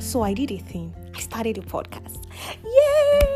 So I did a thing. I started a podcast. Yay!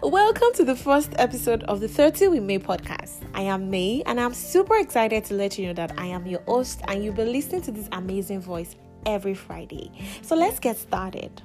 Welcome to the first episode of the 30 with May podcast. I am May and I'm super excited to let you know that I am your host and you'll be listening to this amazing voice every Friday. So let's get started.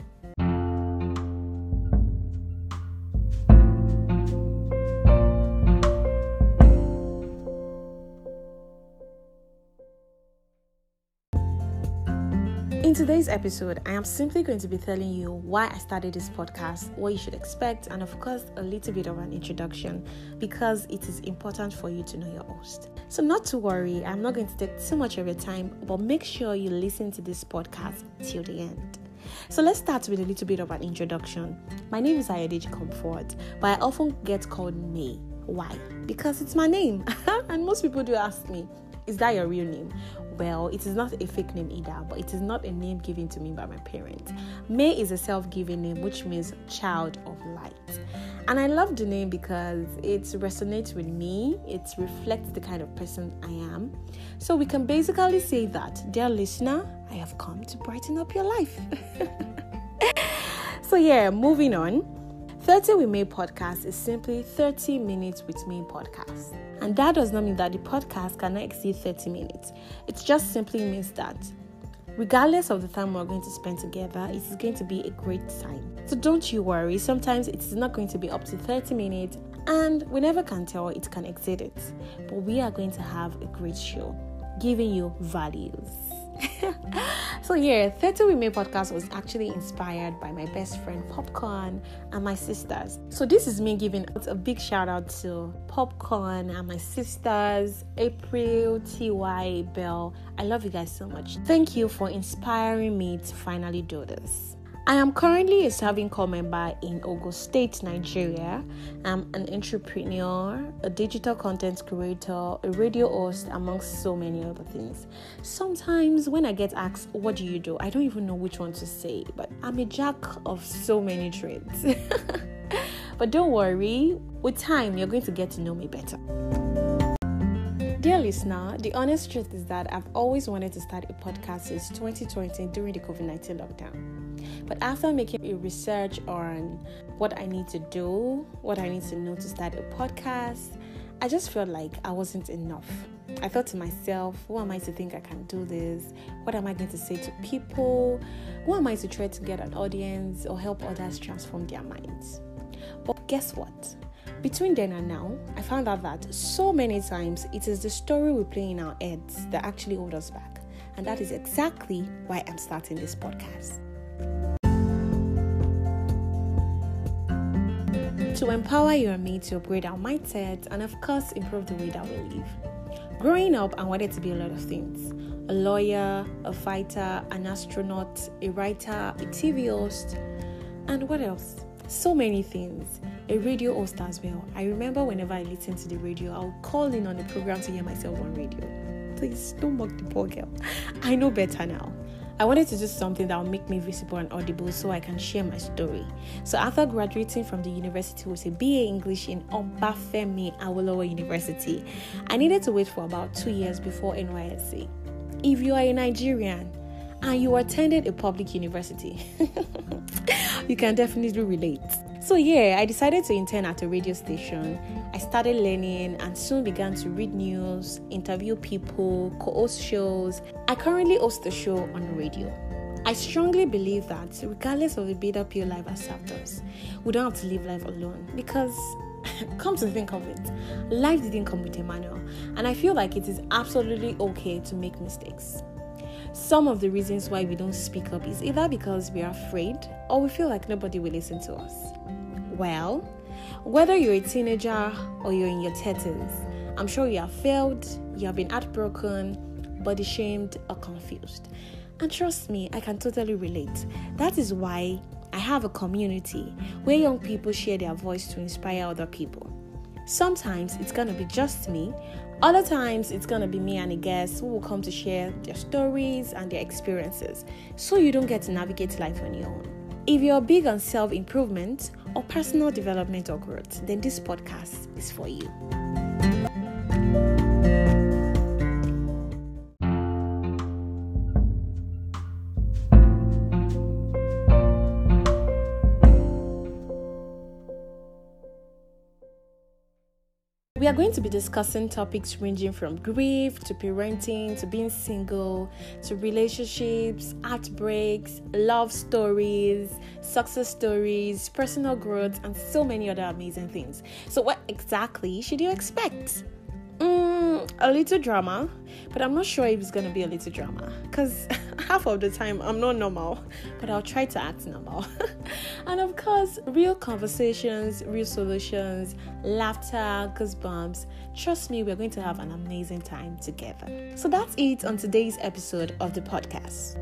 In today's episode, I am simply going to be telling you why I started this podcast, what you should expect, and of course, a little bit of an introduction because it is important for you to know your host. So, not to worry, I'm not going to take too much of your time, but make sure you listen to this podcast till the end. So let's start with a little bit of an introduction. My name is Ayodeji Comfort, but I often get called May. Why? Because it's my name. and most people do ask me, is that your real name? Well, it is not a fake name either, but it is not a name given to me by my parents. May is a self given name, which means child of light. And I love the name because it resonates with me, it reflects the kind of person I am. So we can basically say that, dear listener, I have come to brighten up your life. so, yeah, moving on. 30 with Me podcast is simply 30 minutes with me podcast. And that does not mean that the podcast cannot exceed 30 minutes. It just simply means that regardless of the time we're going to spend together, it is going to be a great time. So don't you worry, sometimes it is not going to be up to 30 minutes, and we never can tell it can exceed it. But we are going to have a great show, giving you values. so yeah, 30 with May podcast was actually inspired by my best friend Popcorn and my sisters. So this is me giving a big shout out to Popcorn and my sisters, April, TY, Bell. I love you guys so much. Thank you for inspiring me to finally do this. I am currently a serving corps member in Ogun State, Nigeria. I'm an entrepreneur, a digital content creator, a radio host, amongst so many other things. Sometimes when I get asked, What do you do? I don't even know which one to say, but I'm a jack of so many trades. but don't worry, with time, you're going to get to know me better. Dear listener, the honest truth is that I've always wanted to start a podcast since 2020 during the COVID 19 lockdown. But after making a research on what I need to do, what I need to know to start a podcast, I just felt like I wasn't enough. I thought to myself, who am I to think I can do this? What am I going to say to people? Who am I to try to get an audience or help others transform their minds? But guess what? Between then and now, I found out that so many times it is the story we play in our heads that actually hold us back. And that is exactly why I'm starting this podcast. To empower you and me to upgrade our mindset and, of course, improve the way that we live. Growing up, I wanted to be a lot of things a lawyer, a fighter, an astronaut, a writer, a TV host, and what else? So many things. A radio host as well. I remember whenever I listened to the radio, I would call in on the program to hear myself on radio. Please don't mock the poor girl. I know better now. I wanted to do something that would make me visible and audible so I can share my story. So after graduating from the university with a BA English in Obafemi Awolowo University, I needed to wait for about two years before NYSC. If you are a Nigerian and you attended a public university, you can definitely relate. So, yeah, I decided to intern at a radio station. I started learning and soon began to read news, interview people, co host shows. I currently host a show on the radio. I strongly believe that, regardless of the beat up your life served us, we don't have to live life alone because come to think of it, life didn't come with a manual, and I feel like it is absolutely okay to make mistakes. Some of the reasons why we don't speak up is either because we are afraid or we feel like nobody will listen to us. Well, whether you're a teenager or you're in your 30s, I'm sure you have failed, you have been heartbroken, body shamed, or confused. And trust me, I can totally relate. That is why I have a community where young people share their voice to inspire other people. Sometimes it's gonna be just me, other times, it's gonna be me and a guest who will come to share their stories and their experiences so you don't get to navigate life on your own. If you're big on self improvement or personal development or growth, then this podcast is for you. We are going to be discussing topics ranging from grief to parenting to being single to relationships, heartbreaks, love stories, success stories, personal growth, and so many other amazing things. So, what exactly should you expect? A little drama, but I'm not sure if it's gonna be a little drama because half of the time I'm not normal, but I'll try to act normal. and of course, real conversations, real solutions, laughter, goosebumps. Trust me, we're going to have an amazing time together. So that's it on today's episode of the podcast.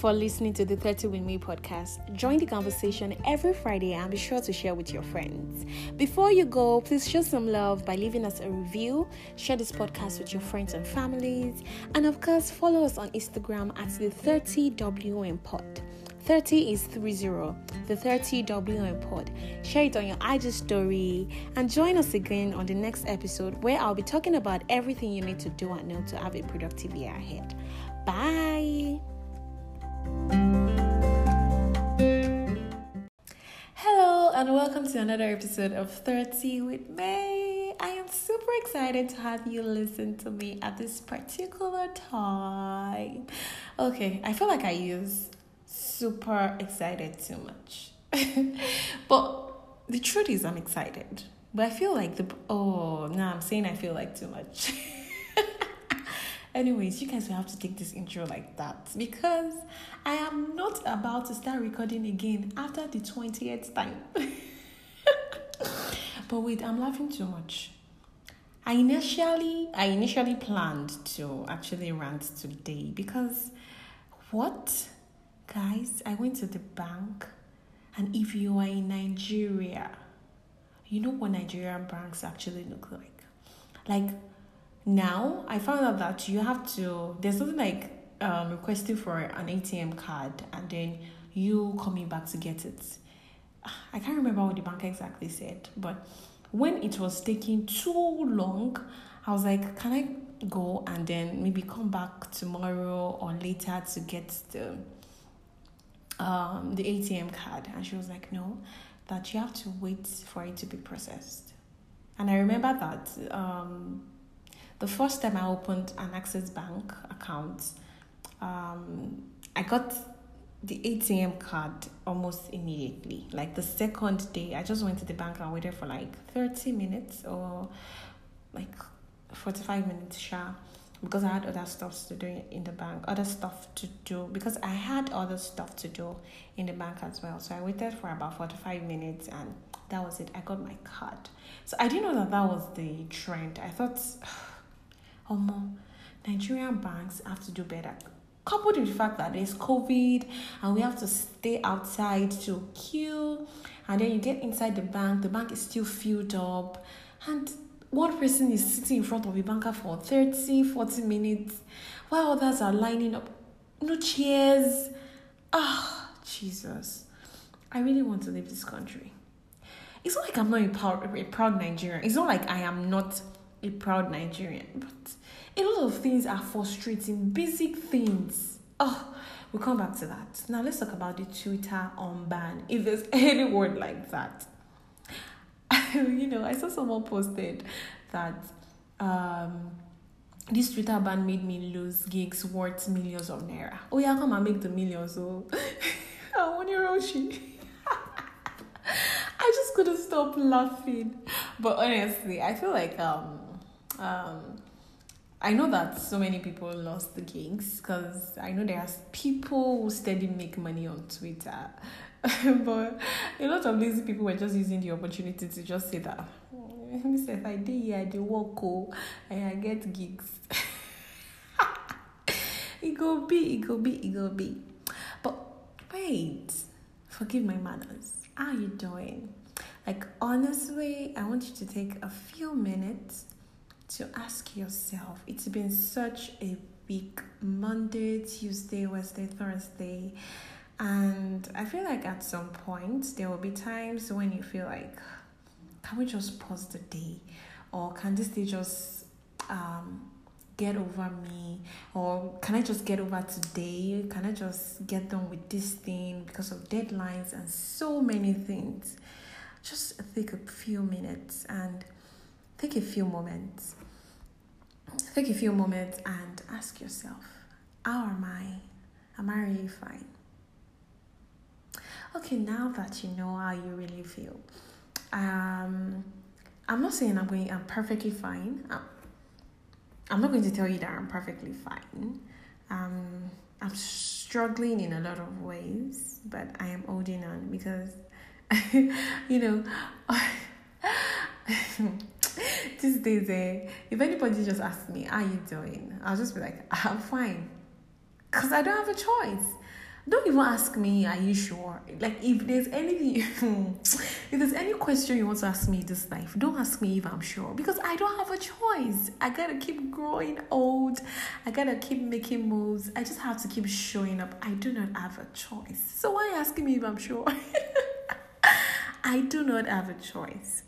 For listening to the 30 With May podcast. Join the conversation every Friday and be sure to share with your friends. Before you go, please show some love by leaving us a review, share this podcast with your friends and families, and of course, follow us on Instagram at the 30WM pod. 30 is 30, the 30WM pod. Share it on your IG story and join us again on the next episode where I'll be talking about everything you need to do and know to have a productive year ahead. Bye. Hello, and welcome to another episode of 30 with May. I am super excited to have you listen to me at this particular time. Okay, I feel like I use super excited too much. but the truth is, I'm excited. But I feel like the. Oh, no, I'm saying I feel like too much. Anyways, you guys will have to take this intro like that because I am not about to start recording again after the 20th time. but wait, I'm laughing too much. I initially I initially planned to actually rant today because what guys, I went to the bank and if you are in Nigeria, you know what Nigerian banks actually look like. Like now I found out that you have to there's something like um, requesting for an ATM card and then you coming back to get it. I can't remember what the bank exactly said, but when it was taking too long, I was like, can I go and then maybe come back tomorrow or later to get the um the ATM card? And she was like, no, that you have to wait for it to be processed. And I remember that um the first time I opened an Access Bank account, um, I got the ATM card almost immediately. Like the second day, I just went to the bank and waited for like 30 minutes or like 45 minutes, sure, because I had other stuff to do in the bank, other stuff to do, because I had other stuff to do in the bank as well. So I waited for about 45 minutes and that was it. I got my card. So I didn't know that that was the trend. I thought um, Nigerian banks have to do better. Coupled with the fact that there's COVID and we have to stay outside to queue, and then you get inside the bank, the bank is still filled up, and one person is sitting in front of a banker for 30, 40 minutes, while others are lining up. No chairs. Ah, oh, Jesus. I really want to leave this country. It's not like I'm not a proud, a proud Nigerian. It's not like I am not a proud Nigerian, but a lot of things are frustrating, basic things. Oh, we'll come back to that. Now let's talk about the Twitter unban. If there's any word like that. you know, I saw someone posted that um this Twitter ban made me lose gigs worth millions of naira. Oh yeah, come and make the millions. Oh, I want your Roshi. I just couldn't stop laughing. But honestly, I feel like um um I know that so many people lost the gigs because I know there's people who steady make money on Twitter. but a lot of lazy people were just using the opportunity to just say that mm, if I did here, I did work oh, and I get gigs. it go be, it go be, it go be. But wait, forgive my manners. How are you doing? Like honestly, I want you to take a few minutes to ask yourself it's been such a week Monday, Tuesday, Wednesday, Thursday. And I feel like at some point there will be times when you feel like, can we just pause the day? Or can this day just um, get over me? Or can I just get over today? Can I just get done with this thing because of deadlines and so many things? Just take a few minutes and take a few moments. Take a few moments and ask yourself, how am I? Am I really fine? Okay, now that you know how you really feel, um, I'm not saying I'm going. I'm perfectly fine. I'm, I'm not going to tell you that I'm perfectly fine. Um, I'm struggling in a lot of ways, but I am holding on because, you know, these days, eh, if anybody just asks me, "How you doing?" I'll just be like, "I'm fine," because I don't have a choice. Don't even ask me are you sure? Like if there's anything if there's any question you want to ask me this life don't ask me if i'm sure because i don't have a choice. I gotta keep growing old. I gotta keep making moves. I just have to keep showing up. I do not have a choice. So why are you asking me if i'm sure? I do not have a choice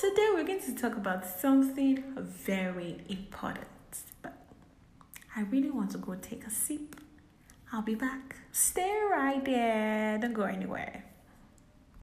today we're going to talk about something very important but i really want to go take a sip I'll be back. Stay right there. Don't go anywhere.